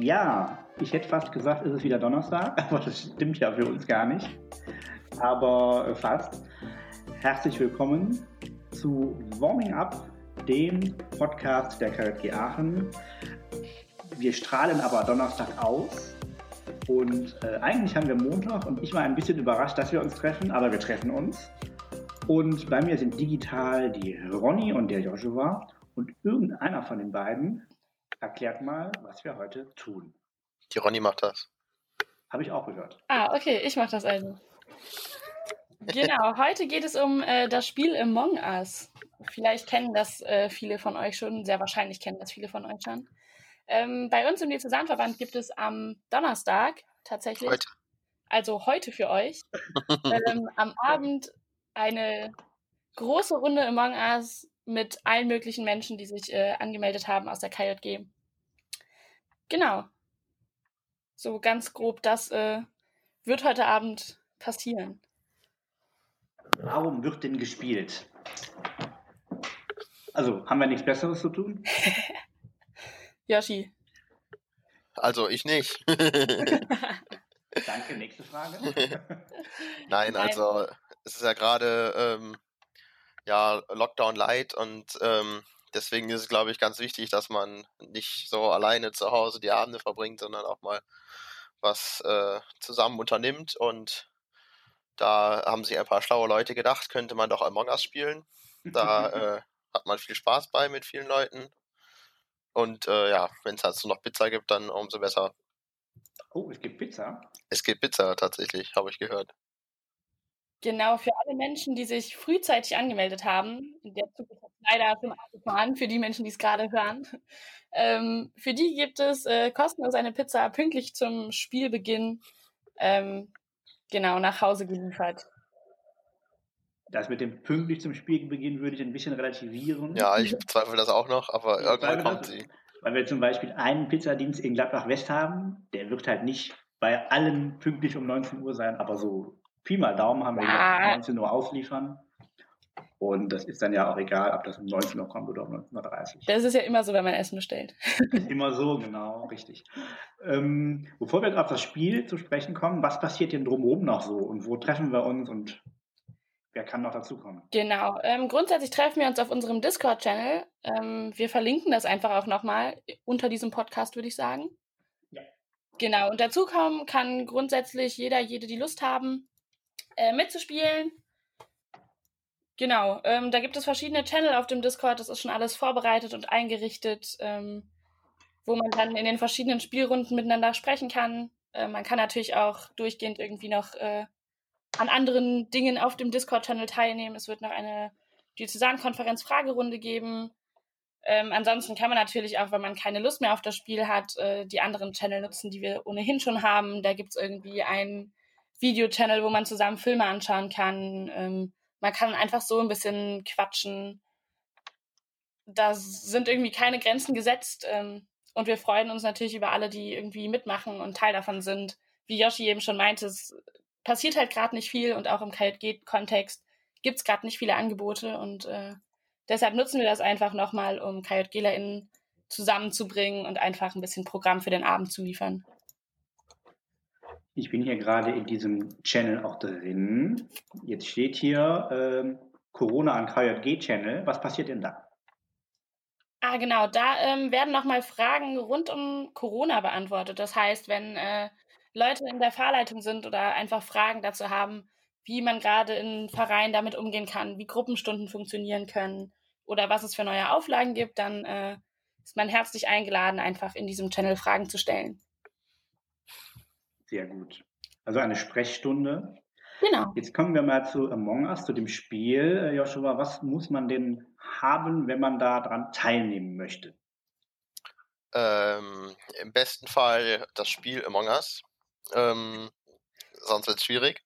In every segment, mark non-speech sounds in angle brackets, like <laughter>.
Ja, ich hätte fast gesagt, ist es wieder Donnerstag, <laughs> aber das stimmt ja für uns gar nicht. Aber fast. Herzlich willkommen zu Warming Up, dem Podcast der KJG Aachen. Wir strahlen aber Donnerstag aus. Und äh, eigentlich haben wir Montag und ich war ein bisschen überrascht, dass wir uns treffen, aber wir treffen uns. Und bei mir sind digital die Ronny und der Joshua. Und irgendeiner von den beiden erklärt mal, was wir heute tun. Die Ronny macht das. Habe ich auch gehört. Ah, okay, ich mache das also. <laughs> Genau, heute geht es um äh, das Spiel Among Us. Vielleicht kennen das äh, viele von euch schon, sehr wahrscheinlich kennen das viele von euch schon. Ähm, bei uns im Diözesanverband gibt es am Donnerstag tatsächlich, Heute. also heute für euch, <laughs> ähm, am Abend eine große Runde Among Us mit allen möglichen Menschen, die sich äh, angemeldet haben aus der KJG. Genau. So ganz grob, das äh, wird heute Abend passieren. Warum wird denn gespielt? Also, haben wir nichts Besseres zu tun? <laughs> Yoshi. Also ich nicht. <laughs> Danke, nächste Frage. Nein, <laughs> Nein. also es ist ja gerade ähm, ja Lockdown Light und ähm, deswegen ist es, glaube ich, ganz wichtig, dass man nicht so alleine zu Hause die Abende verbringt, sondern auch mal was äh, zusammen unternimmt und da haben sich ein paar schlaue Leute gedacht, könnte man doch Among Us spielen. Da äh, hat man viel Spaß bei mit vielen Leuten. Und äh, ja, wenn es dazu noch Pizza gibt, dann umso besser. Oh, es gibt Pizza. Es gibt Pizza tatsächlich, habe ich gehört. Genau, für alle Menschen, die sich frühzeitig angemeldet haben, der Zug ist leider schon abgefahren, für die Menschen, die es gerade hören, ähm, für die gibt es äh, kostenlos eine Pizza pünktlich zum Spielbeginn ähm, genau nach Hause geliefert. Das mit dem pünktlich zum Spielbeginn würde ich ein bisschen relativieren. Ja, ich bezweifle das auch noch, aber irgendwann kommt das- sie. Weil wir zum Beispiel einen Pizzadienst in Gladbach-West haben, der wird halt nicht bei allen pünktlich um 19 Uhr sein, aber so Pi mal Daumen haben wir Ja. gesagt, 19 Uhr ausliefern. Und das ist dann ja auch egal, ob das um 19 Uhr kommt oder um 19.30 Uhr. Das ist ja immer so, wenn man Essen bestellt. Immer so, genau, richtig. Ähm, bevor wir auf das Spiel zu sprechen kommen, was passiert denn drumherum noch so und wo treffen wir uns und wer kann noch dazukommen? Genau. Ähm, grundsätzlich treffen wir uns auf unserem Discord-Channel. Ähm, wir verlinken das einfach auch nochmal unter diesem Podcast, würde ich sagen. Ja. Genau. Und dazukommen kann grundsätzlich jeder, jede, die Lust haben, äh, mitzuspielen. Genau. Ähm, da gibt es verschiedene Channel auf dem Discord. Das ist schon alles vorbereitet und eingerichtet, ähm, wo man dann in den verschiedenen Spielrunden miteinander sprechen kann. Äh, man kann natürlich auch durchgehend irgendwie noch äh, an anderen Dingen auf dem Discord-Channel teilnehmen. Es wird noch eine Diözesan-Konferenz-Fragerunde geben. Ähm, ansonsten kann man natürlich auch, wenn man keine Lust mehr auf das Spiel hat, äh, die anderen Channel nutzen, die wir ohnehin schon haben. Da gibt's irgendwie einen Video-Channel, wo man zusammen Filme anschauen kann. Ähm, man kann einfach so ein bisschen quatschen. Da sind irgendwie keine Grenzen gesetzt. Ähm, und wir freuen uns natürlich über alle, die irgendwie mitmachen und Teil davon sind. Wie Yoshi eben schon meinte, es passiert halt gerade nicht viel und auch im KJG-Kontext gibt's gerade nicht viele Angebote und äh, deshalb nutzen wir das einfach nochmal, um KJGlerInnen zusammenzubringen und einfach ein bisschen Programm für den Abend zu liefern. Ich bin hier gerade in diesem Channel auch drin. Jetzt steht hier ähm, Corona an KJG-Channel. Was passiert denn da? Ah, genau, da ähm, werden nochmal Fragen rund um Corona beantwortet. Das heißt, wenn äh, Leute in der Fahrleitung sind oder einfach Fragen dazu haben, wie man gerade in Vereinen damit umgehen kann, wie Gruppenstunden funktionieren können oder was es für neue Auflagen gibt, dann äh, ist man herzlich eingeladen, einfach in diesem Channel Fragen zu stellen. Sehr gut. Also eine Sprechstunde. Genau. Jetzt kommen wir mal zu Among Us, zu dem Spiel. Äh, Joshua, was muss man denn haben, wenn man da dran teilnehmen möchte? Ähm, Im besten Fall das Spiel Among Us. Ähm, sonst wird es schwierig.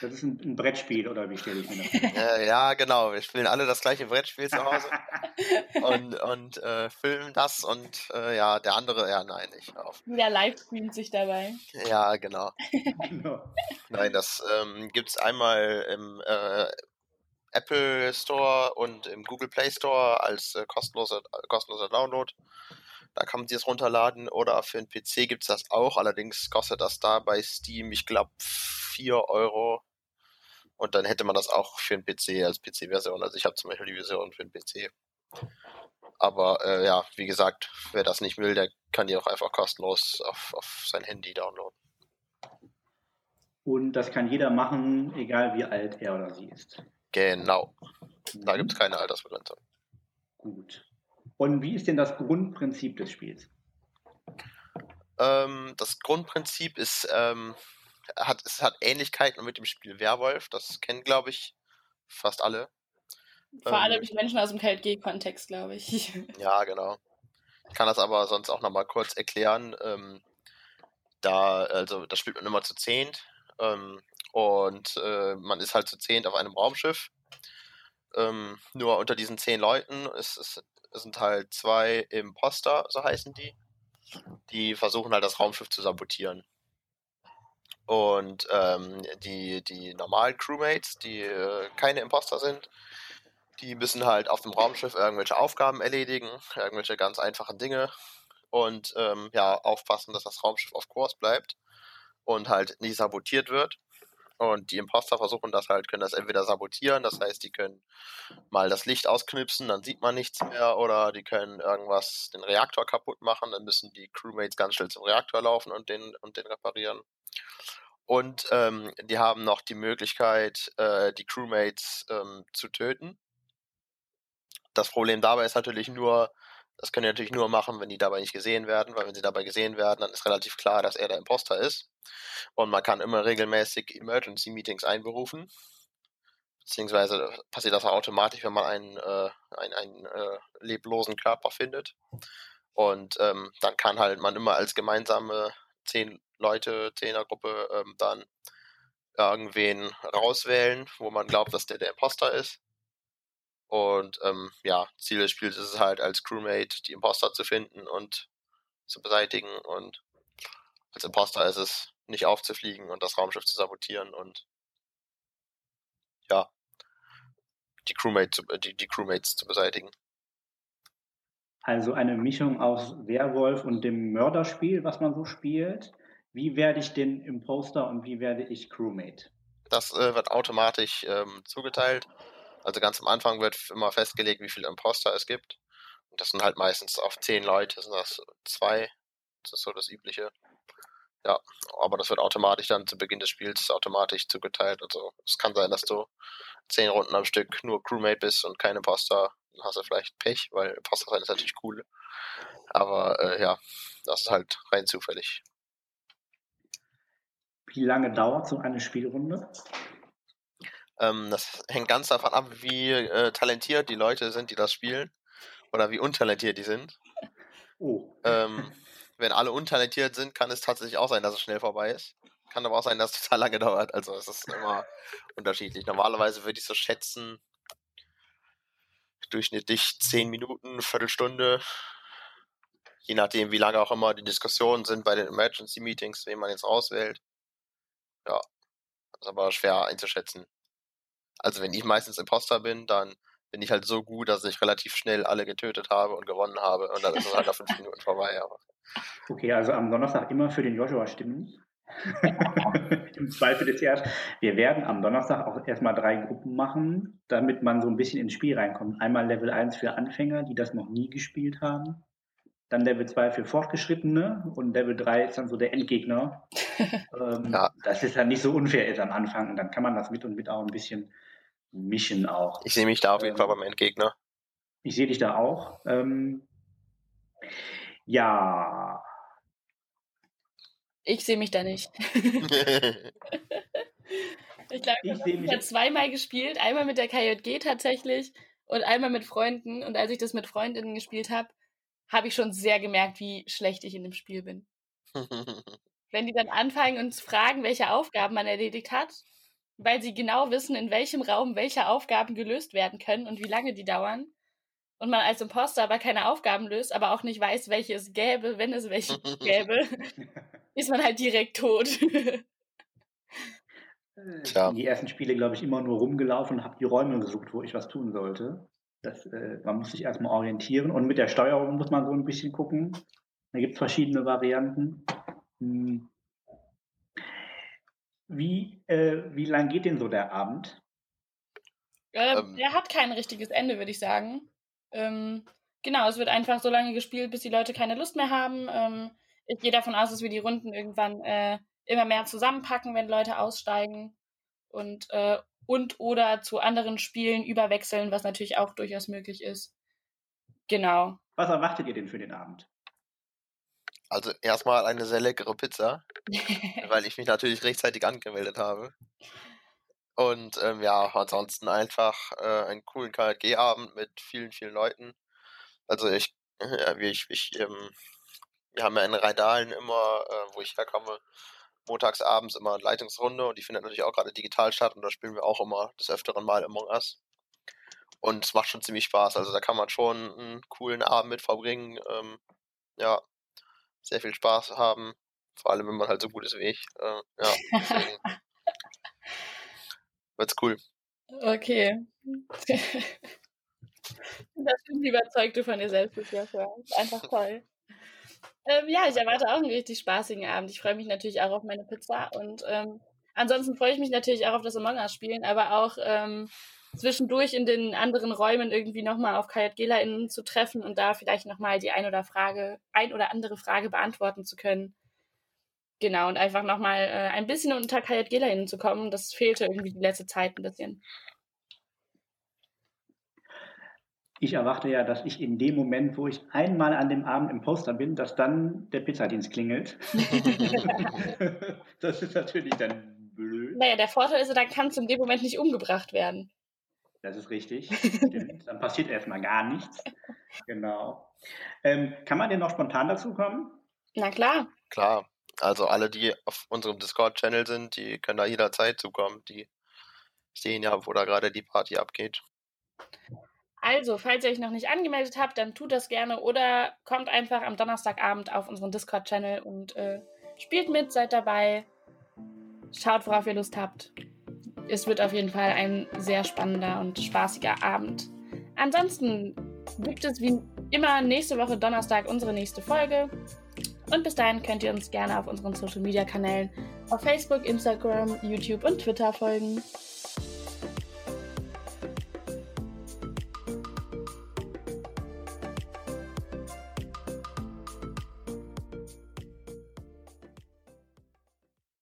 Das ist ein, ein Brettspiel, oder wie stelle ich mir das vor? <laughs> Äh, ja, genau. Wir spielen alle das gleiche Brettspiel zu Hause <laughs> und, und äh, filmen das und äh, ja, der andere, ja, nein, ich auf. Der livestreamt sich dabei. Ja, genau. Genau. Nein, das ähm, gibt es einmal im äh, Apple Store und im Google Play Store als äh, kostenloser, kostenloser Download. Da kann man sich das runterladen oder für einen PC gibt es das auch. Allerdings kostet das da bei Steam, ich glaube, 4 Euro. Und dann hätte man das auch für einen PC als PC-Version. Also ich habe zum Beispiel die Version für einen PC. Aber äh, ja, wie gesagt, wer das nicht will, der kann die auch einfach kostenlos auf, auf sein Handy downloaden. Und das kann jeder machen, egal wie alt er oder sie ist. Genau. Da gibt es keine Altersbegrenzung. Gut. Und wie ist denn das Grundprinzip des Spiels? Ähm, das Grundprinzip ist, ähm, hat, es hat Ähnlichkeiten mit dem Spiel Werwolf. Das kennen, glaube ich, fast alle. Vor ähm, allem die Menschen aus dem KLG-Kontext, glaube ich. <laughs> Ja, genau. Ich kann das aber sonst auch nochmal kurz erklären. Ähm, da, also, das spielt man immer zu zehnt. Ähm, und äh, man ist halt zu zehnt auf einem Raumschiff. Ähm, nur unter diesen zehn Leuten ist, ist, sind halt zwei Imposter, so heißen die. Die versuchen halt das Raumschiff zu sabotieren. Und ähm, die, die normalen Crewmates, die äh, keine Imposter sind, die müssen halt auf dem Raumschiff irgendwelche Aufgaben erledigen, irgendwelche ganz einfachen Dinge und ähm, ja, aufpassen, dass das Raumschiff auf Kurs bleibt und halt nicht sabotiert wird. Und die Imposter versuchen das halt, können das entweder sabotieren, das heißt, die können mal das Licht ausknipsen, dann sieht man nichts mehr, oder die können irgendwas, den Reaktor kaputt machen, dann müssen die Crewmates ganz schnell zum Reaktor laufen und den, und den reparieren. Und ähm, die haben noch die Möglichkeit, äh, die Crewmates ähm, zu töten. Das Problem dabei ist natürlich nur, das können die natürlich nur machen, wenn die dabei nicht gesehen werden, weil wenn sie dabei gesehen werden, dann ist relativ klar, dass er der Imposter ist. Und man kann immer regelmäßig Emergency Meetings einberufen. Beziehungsweise passiert das automatisch, wenn man einen, äh, einen, einen äh, leblosen Körper findet. Und ähm, dann kann halt man immer als gemeinsame zehn Leute, Zehnergruppe ähm, dann irgendwen rauswählen, wo man glaubt, dass der der Imposter ist. Und ähm, ja, Ziel des Spiels ist es halt als Crewmate die Imposter zu finden und zu beseitigen. Und als Imposter ist es nicht aufzufliegen und das Raumschiff zu sabotieren und ja, die, Crewmate zu, die, die Crewmates zu beseitigen. Also eine Mischung aus Werwolf und dem Mörderspiel, was man so spielt. Wie werde ich denn Imposter und wie werde ich Crewmate? Das äh, wird automatisch ähm, zugeteilt. Also ganz am Anfang wird immer festgelegt, wie viele Imposter es gibt. Und das sind halt meistens auf zehn Leute, sind das zwei. Das ist so das Übliche. Ja, aber das wird automatisch dann zu Beginn des Spiels automatisch zugeteilt. Also es kann sein, dass du zehn Runden am Stück nur Crewmate bist und keine Imposter. Dann hast du vielleicht Pech, weil Imposter sein ist natürlich cool. Aber äh, ja, das ist halt rein zufällig. Wie lange dauert so eine Spielrunde? Ähm, das hängt ganz davon ab, wie äh, talentiert die Leute sind, die das spielen. Oder wie untalentiert die sind. Oh. Ähm, wenn alle untalentiert sind, kann es tatsächlich auch sein, dass es schnell vorbei ist. Kann aber auch sein, dass es <laughs> total lange dauert. Also es ist immer unterschiedlich. Normalerweise würde ich so schätzen, durchschnittlich 10 Minuten, Viertelstunde. Je nachdem, wie lange auch immer die Diskussionen sind bei den Emergency Meetings, wen man jetzt auswählt. Ja, ist aber schwer einzuschätzen. Also wenn ich meistens Imposter bin, dann bin ich halt so gut, dass ich relativ schnell alle getötet habe und gewonnen habe und dann ist es halt nach fünf Minuten vorbei. Aber. Okay, also am Donnerstag immer für den Joshua stimmen. <laughs> Im Zweifel des Jahres. Wir werden am Donnerstag auch erstmal drei Gruppen machen, damit man so ein bisschen ins Spiel reinkommt. Einmal Level 1 für Anfänger, die das noch nie gespielt haben. Dann Level 2 für Fortgeschrittene und Level 3 ist dann so der Endgegner. <laughs> ähm, ja. Das ist dann nicht so unfair ist am Anfang und dann kann man das mit und mit auch ein bisschen mischen auch. Ich sehe mich da auf jeden ähm, Fall beim Endgegner. Ich sehe dich da auch. Ähm, ja. Ich sehe mich da nicht. <laughs> ich glaube, ich, ich habe zweimal gespielt. Einmal mit der KJG tatsächlich und einmal mit Freunden. Und als ich das mit Freundinnen gespielt habe, habe ich schon sehr gemerkt, wie schlecht ich in dem Spiel bin. <laughs> Wenn die dann anfangen und fragen, welche Aufgaben man erledigt hat, weil sie genau wissen, in welchem Raum welche Aufgaben gelöst werden können und wie lange die dauern. Und man als Imposter aber keine Aufgaben löst, aber auch nicht weiß, welche es gäbe, wenn es welche gäbe, <laughs> ist man halt direkt tot. Tja. Die ersten Spiele, glaube ich, immer nur rumgelaufen und habe die Räume gesucht, wo ich was tun sollte. Das, äh, man muss sich erstmal orientieren und mit der Steuerung muss man so ein bisschen gucken. Da gibt es verschiedene Varianten. Hm. Wie, äh, wie lang geht denn so der Abend? Äh, ähm, der hat kein richtiges Ende, würde ich sagen. Ähm, genau, es wird einfach so lange gespielt, bis die Leute keine Lust mehr haben. Ähm, ich gehe davon aus, dass wir die Runden irgendwann äh, immer mehr zusammenpacken, wenn Leute aussteigen und, äh, und oder zu anderen Spielen überwechseln, was natürlich auch durchaus möglich ist. Genau. Was erwartet ihr denn für den Abend? Also erstmal eine sehr leckere Pizza, <laughs> weil ich mich natürlich rechtzeitig angemeldet habe. Und ähm, ja, ansonsten einfach äh, einen coolen KG-Abend mit vielen, vielen Leuten. Also ich, äh, ich, ich ähm, wir haben ja in Rheindahlen immer, äh, wo ich herkomme, montags abends immer eine Leitungsrunde und die findet natürlich auch gerade digital statt und da spielen wir auch immer des Öfteren mal Among Us. Und es macht schon ziemlich Spaß. Also da kann man schon einen coolen Abend mit verbringen. Ähm, ja, sehr viel Spaß haben. Vor allem, wenn man halt so gut ist wie ich. Äh, ja, deswegen <laughs> wird's cool. Okay. <laughs> das sind überzeugt du von dir selbst, Joshua. Einfach toll. Ähm, ja, ich erwarte auch einen richtig spaßigen Abend. Ich freue mich natürlich auch auf meine Pizza und ähm, ansonsten freue ich mich natürlich auch auf das Among Us spielen, aber auch ähm, zwischendurch in den anderen Räumen irgendwie nochmal auf Kayat GelerInnen zu treffen und da vielleicht nochmal die ein oder Frage, ein oder andere Frage beantworten zu können. Genau, und einfach nochmal äh, ein bisschen unter Kayat GelerInnen zu kommen. Das fehlte irgendwie die letzte Zeit ein bisschen. Ich erwarte ja, dass ich in dem Moment, wo ich einmal an dem Abend im Poster bin, dass dann der Pizzadienst klingelt. <laughs> das ist natürlich dann blöd. Naja, der Vorteil ist, dann kannst du in dem Moment nicht umgebracht werden. Das ist richtig. Dann passiert erstmal gar nichts. Genau. Ähm, kann man denn noch spontan dazu kommen? Na klar. Klar. Also alle, die auf unserem Discord-Channel sind, die können da jederzeit zukommen. Die sehen ja, wo da gerade die Party abgeht. Also, falls ihr euch noch nicht angemeldet habt, dann tut das gerne oder kommt einfach am Donnerstagabend auf unseren Discord-Channel und äh, spielt mit, seid dabei. Schaut, worauf ihr Lust habt. Es wird auf jeden Fall ein sehr spannender und spaßiger Abend. Ansonsten gibt es wie immer nächste Woche Donnerstag unsere nächste Folge. Und bis dahin könnt ihr uns gerne auf unseren Social Media Kanälen auf Facebook, Instagram, YouTube und Twitter folgen.